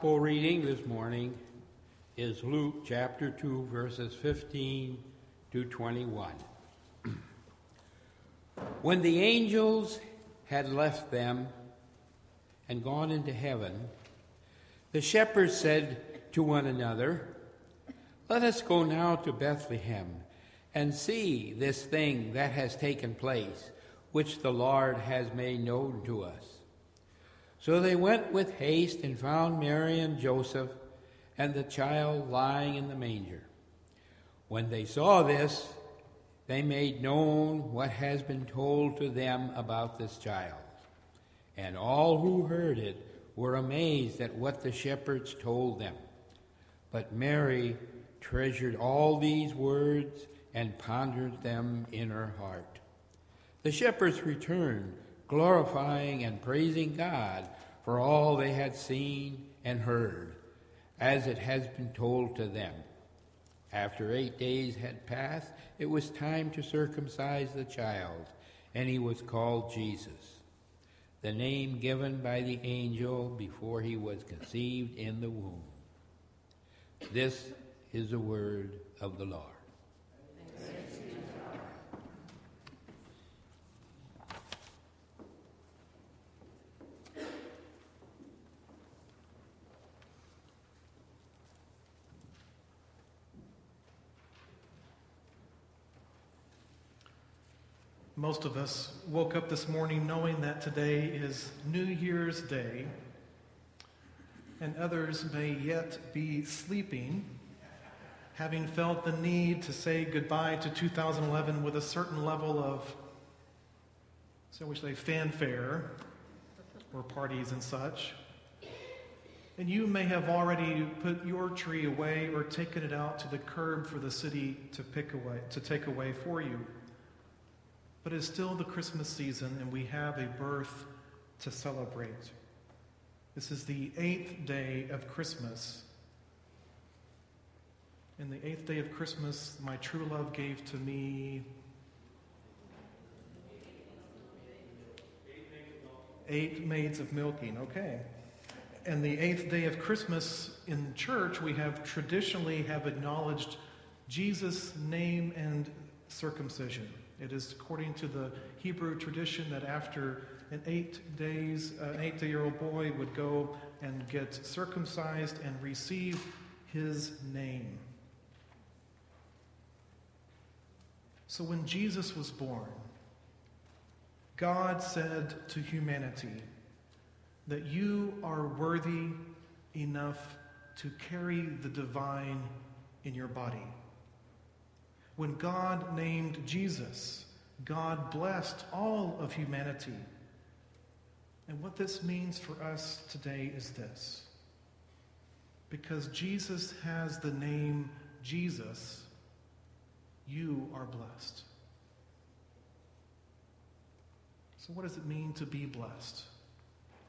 gospel reading this morning is Luke chapter 2, verses 15 to 21. When the angels had left them and gone into heaven, the shepherds said to one another, Let us go now to Bethlehem and see this thing that has taken place, which the Lord has made known to us. So they went with haste and found Mary and Joseph and the child lying in the manger. When they saw this, they made known what has been told to them about this child. And all who heard it were amazed at what the shepherds told them. But Mary treasured all these words and pondered them in her heart. The shepherds returned, glorifying and praising God for all they had seen and heard, as it has been told to them. After eight days had passed, it was time to circumcise the child, and he was called Jesus, the name given by the angel before he was conceived in the womb. This is the word of the Lord. Most of us woke up this morning knowing that today is New Year's Day, and others may yet be sleeping, having felt the need to say goodbye to 2011 with a certain level of, so we say, fanfare or parties and such. And you may have already put your tree away or taken it out to the curb for the city to pick away, to take away for you. But it's still the Christmas season, and we have a birth to celebrate. This is the eighth day of Christmas. In the eighth day of Christmas, my true love gave to me eight maids of milking. Okay. And the eighth day of Christmas in church, we have traditionally have acknowledged Jesus' name and circumcision. It is according to the Hebrew tradition that after an eight days, an eight-day-old boy would go and get circumcised and receive his name. So when Jesus was born, God said to humanity that you are worthy enough to carry the divine in your body. When God named Jesus, God blessed all of humanity. And what this means for us today is this because Jesus has the name Jesus, you are blessed. So, what does it mean to be blessed?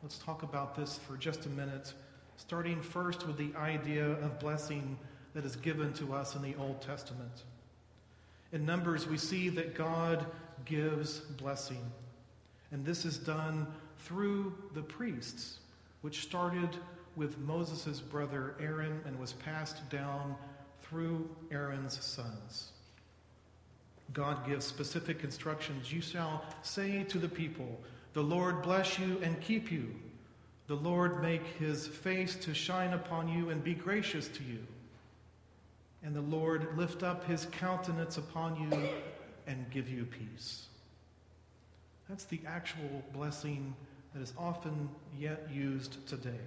Let's talk about this for just a minute, starting first with the idea of blessing that is given to us in the Old Testament. In Numbers, we see that God gives blessing. And this is done through the priests, which started with Moses' brother Aaron and was passed down through Aaron's sons. God gives specific instructions. You shall say to the people, The Lord bless you and keep you. The Lord make his face to shine upon you and be gracious to you and the Lord lift up his countenance upon you and give you peace. That's the actual blessing that is often yet used today.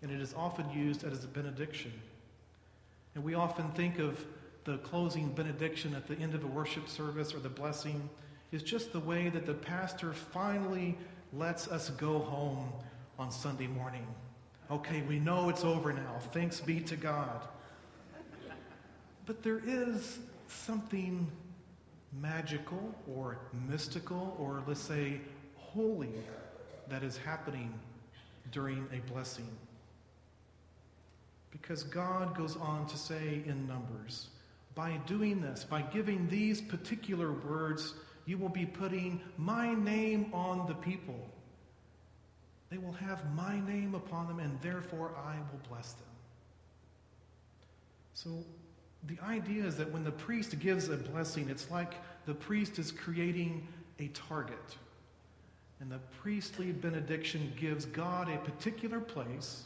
And it is often used as a benediction. And we often think of the closing benediction at the end of a worship service or the blessing is just the way that the pastor finally lets us go home on Sunday morning. Okay, we know it's over now. Thanks be to God. But there is something magical or mystical or let's say holy that is happening during a blessing. Because God goes on to say in Numbers, by doing this, by giving these particular words, you will be putting my name on the people. They will have my name upon them, and therefore I will bless them. So the idea is that when the priest gives a blessing, it's like the priest is creating a target. And the priestly benediction gives God a particular place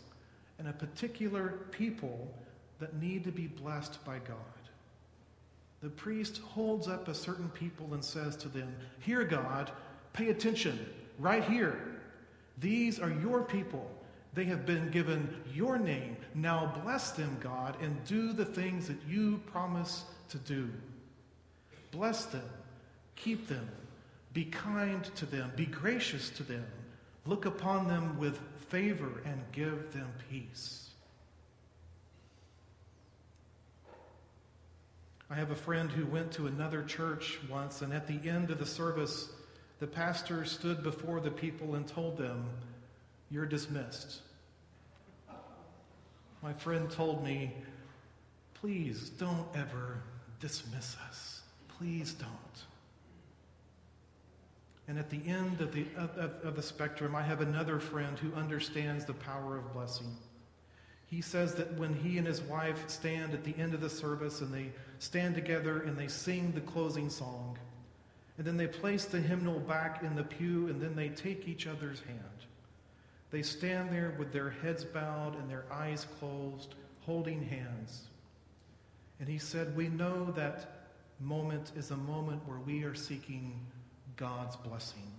and a particular people that need to be blessed by God. The priest holds up a certain people and says to them, Here, God, pay attention, right here. These are your people. They have been given your name. Now bless them, God, and do the things that you promise to do. Bless them, keep them, be kind to them. Be gracious to them. Look upon them with favor and give them peace. I have a friend who went to another church once, and at the end of the service, the pastor stood before the people and told them, You're dismissed. My friend told me, Please don't ever dismiss us. Please don't. And at the end of the, of, of, the spectrum, I have another friend who understands the power of blessing. He says that when he and his wife stand at the end of the service and they stand together and they sing the closing song, and then they place the hymnal back in the pew and then they take each other's hand. They stand there with their heads bowed and their eyes closed, holding hands. And he said, We know that moment is a moment where we are seeking God's blessing.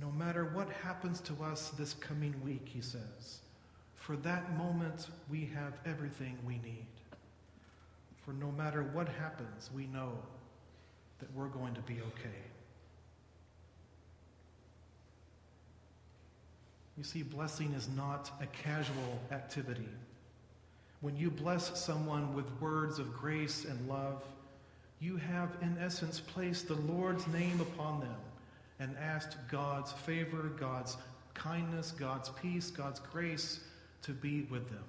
No matter what happens to us this coming week, he says, for that moment we have everything we need. For no matter what happens, we know that we're going to be okay. You see, blessing is not a casual activity. When you bless someone with words of grace and love, you have, in essence, placed the Lord's name upon them and asked God's favor, God's kindness, God's peace, God's grace to be with them.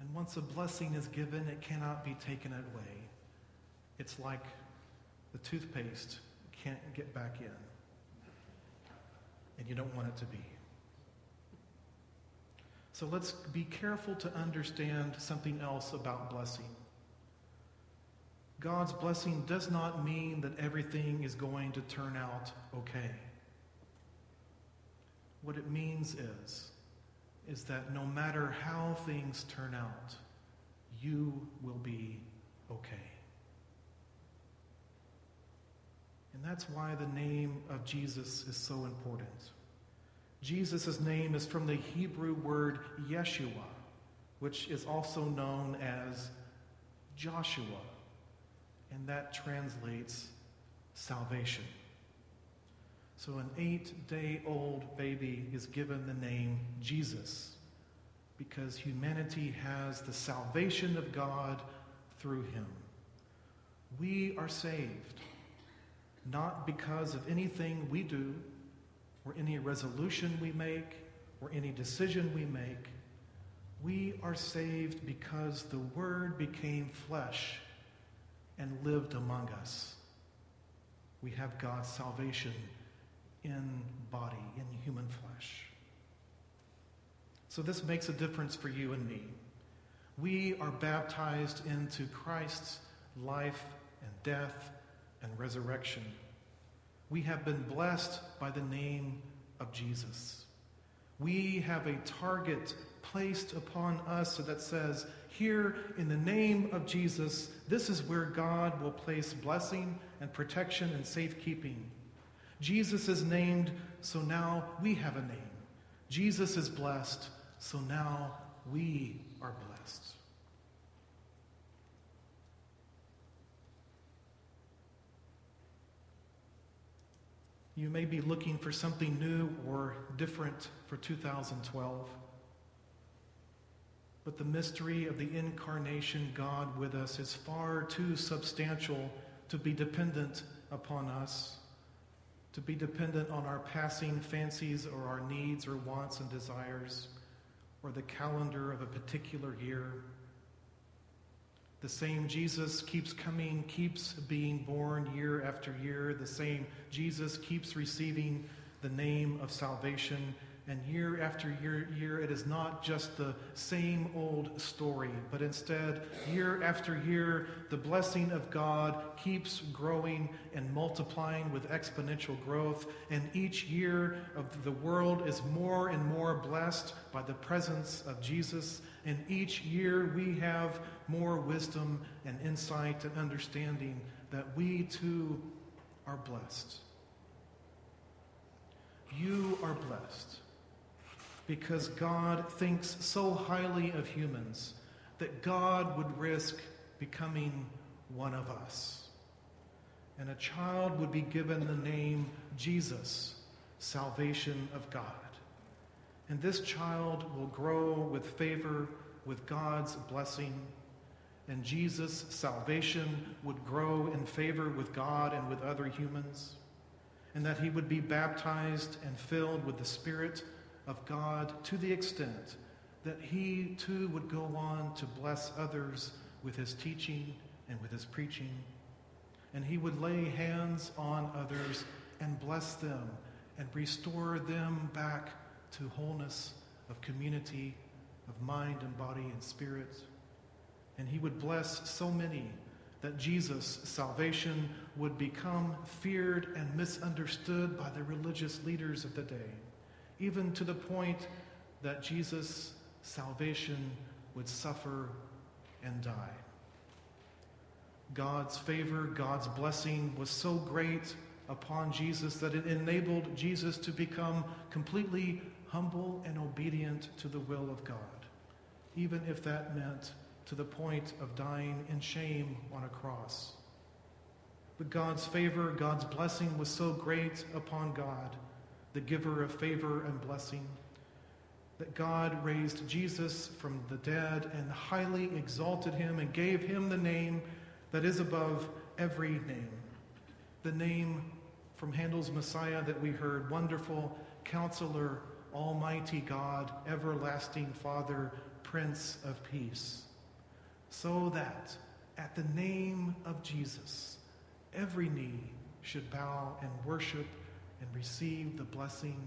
And once a blessing is given, it cannot be taken away. It's like the toothpaste can't get back in, and you don't want it to be. So let's be careful to understand something else about blessing. God's blessing does not mean that everything is going to turn out okay. What it means is, is that no matter how things turn out, you will be okay. And that's why the name of Jesus is so important. Jesus' name is from the Hebrew word Yeshua, which is also known as Joshua and that translates salvation. So an eight day old baby is given the name Jesus because humanity has the salvation of God through him. We are saved not because of anything we do or any resolution we make or any decision we make. We are saved because the Word became flesh and lived among us. We have God's salvation in body, in human flesh. So this makes a difference for you and me. We are baptized into Christ's life and death and resurrection. We have been blessed by the name of Jesus. We have a target placed upon us that says, here in the name of Jesus, this is where God will place blessing and protection and safekeeping. Jesus is named, so now we have a name. Jesus is blessed, so now we are blessed. You may be looking for something new or different for 2012. But the mystery of the incarnation God with us is far too substantial to be dependent upon us, to be dependent on our passing fancies or our needs or wants and desires, or the calendar of a particular year. The same Jesus keeps coming, keeps being born year after year. The same Jesus keeps receiving the name of salvation. And year after year, year, it is not just the same old story, but instead, year after year, the blessing of God keeps growing and multiplying with exponential growth. And each year of the world is more and more blessed by the presence of Jesus. And each year we have more wisdom and insight and understanding that we too are blessed. You are blessed because God thinks so highly of humans that God would risk becoming one of us. And a child would be given the name Jesus, salvation of God. And this child will grow with favor, with God's blessing. And Jesus' salvation would grow in favor with God and with other humans and that he would be baptized and filled with the Spirit of God to the extent that he too would go on to bless others with his teaching and with his preaching. And he would lay hands on others and bless them and restore them back to wholeness of community, of mind and body and spirit. And he would bless so many that Jesus' salvation would become feared and misunderstood by the religious leaders of the day, even to the point that Jesus' salvation would suffer and die. God's favor, God's blessing was so great upon Jesus that it enabled Jesus to become completely humble and obedient to the will of God, even if that meant to the point of dying in shame on a cross. But God's favor, God's blessing was so great upon God, the giver of favor and blessing, that God raised Jesus from the dead and highly exalted him and gave him the name that is above every name. The name from Handel's Messiah that we heard Wonderful Counselor, Almighty God, Everlasting Father, Prince of Peace so that at the name of Jesus, every knee should bow and worship and receive the blessing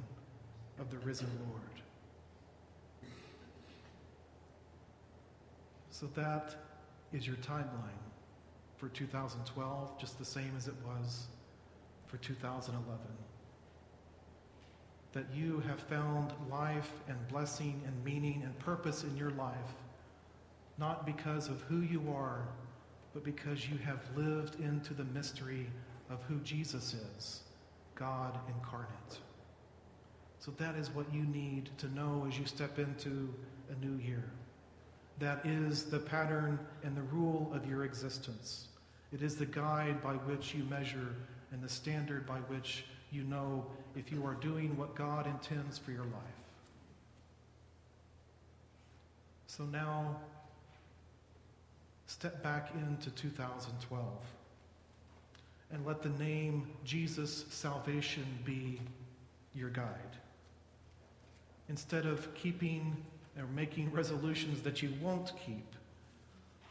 of the risen Lord. So that is your timeline for 2012, just the same as it was for 2011. That you have found life and blessing and meaning and purpose in your life not because of who you are, but because you have lived into the mystery of who Jesus is, God incarnate. So that is what you need to know as you step into a new year. That is the pattern and the rule of your existence. It is the guide by which you measure and the standard by which you know if you are doing what God intends for your life. So now step back into 2012 and let the name Jesus Salvation be your guide. Instead of keeping or making resolutions that you won't keep,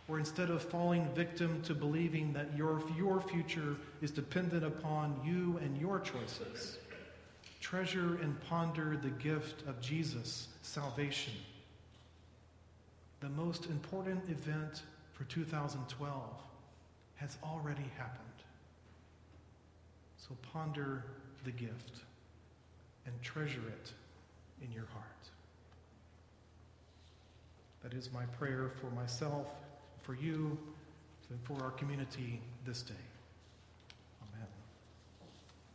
or instead of falling victim to believing that your, your future is dependent upon you and your choices, treasure and ponder the gift of Jesus' salvation. The most important event for 2012 has already happened. So ponder the gift and treasure it in your heart. That is my prayer for myself, for you, and for our community this day.